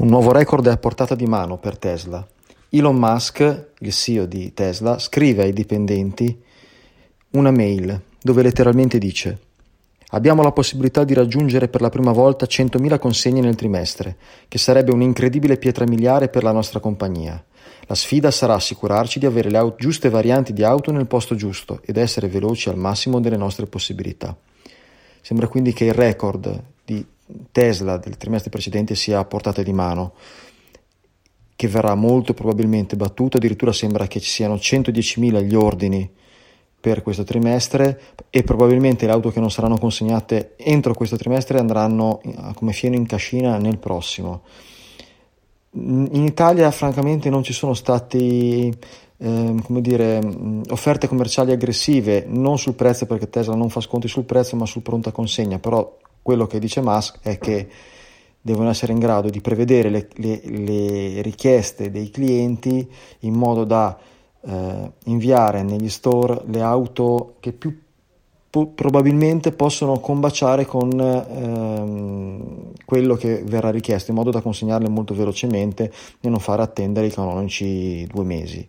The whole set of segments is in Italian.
Un nuovo record è a portata di mano per Tesla. Elon Musk, il CEO di Tesla, scrive ai dipendenti una mail dove letteralmente dice Abbiamo la possibilità di raggiungere per la prima volta 100.000 consegne nel trimestre, che sarebbe un'incredibile pietra miliare per la nostra compagnia. La sfida sarà assicurarci di avere le auto, giuste varianti di auto nel posto giusto ed essere veloci al massimo delle nostre possibilità. Sembra quindi che il record di Tesla del trimestre precedente sia a portata di mano, che verrà molto probabilmente battuto, addirittura sembra che ci siano 110.000 gli ordini per questo trimestre e probabilmente le auto che non saranno consegnate entro questo trimestre andranno come fieno in cascina nel prossimo. In Italia francamente non ci sono stati eh, offerte commerciali aggressive, non sul prezzo perché Tesla non fa sconti sul prezzo ma sul pronta consegna, però quello che dice Musk è che devono essere in grado di prevedere le, le, le richieste dei clienti in modo da eh, inviare negli store le auto che più po- probabilmente possono combaciare con ehm, quello che verrà richiesto in modo da consegnarle molto velocemente e non fare attendere i canonici due mesi.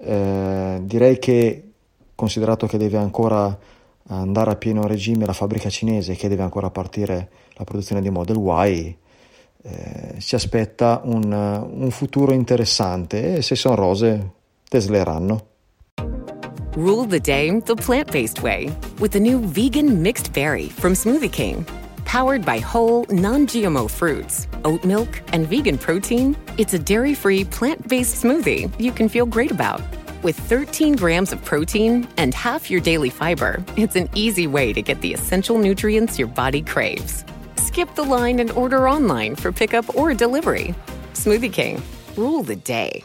Eh, direi che considerato che deve ancora andare a pieno regime la fabbrica cinese che deve ancora partire la produzione di Model Y, eh, si aspetta un, un, futuro interessante e se sono rose tesleranno. Rule the day the plant-based way with the new vegan mixed berry from Smoothie King. Powered by whole, non-GMO fruits, oat milk, and vegan protein, it's a dairy-free, plant-based smoothie you can feel great about. With 13 grams of protein and half your daily fiber, it's an easy way to get the essential nutrients your body craves. Skip the line and order online for pickup or delivery. Smoothie King, rule the day.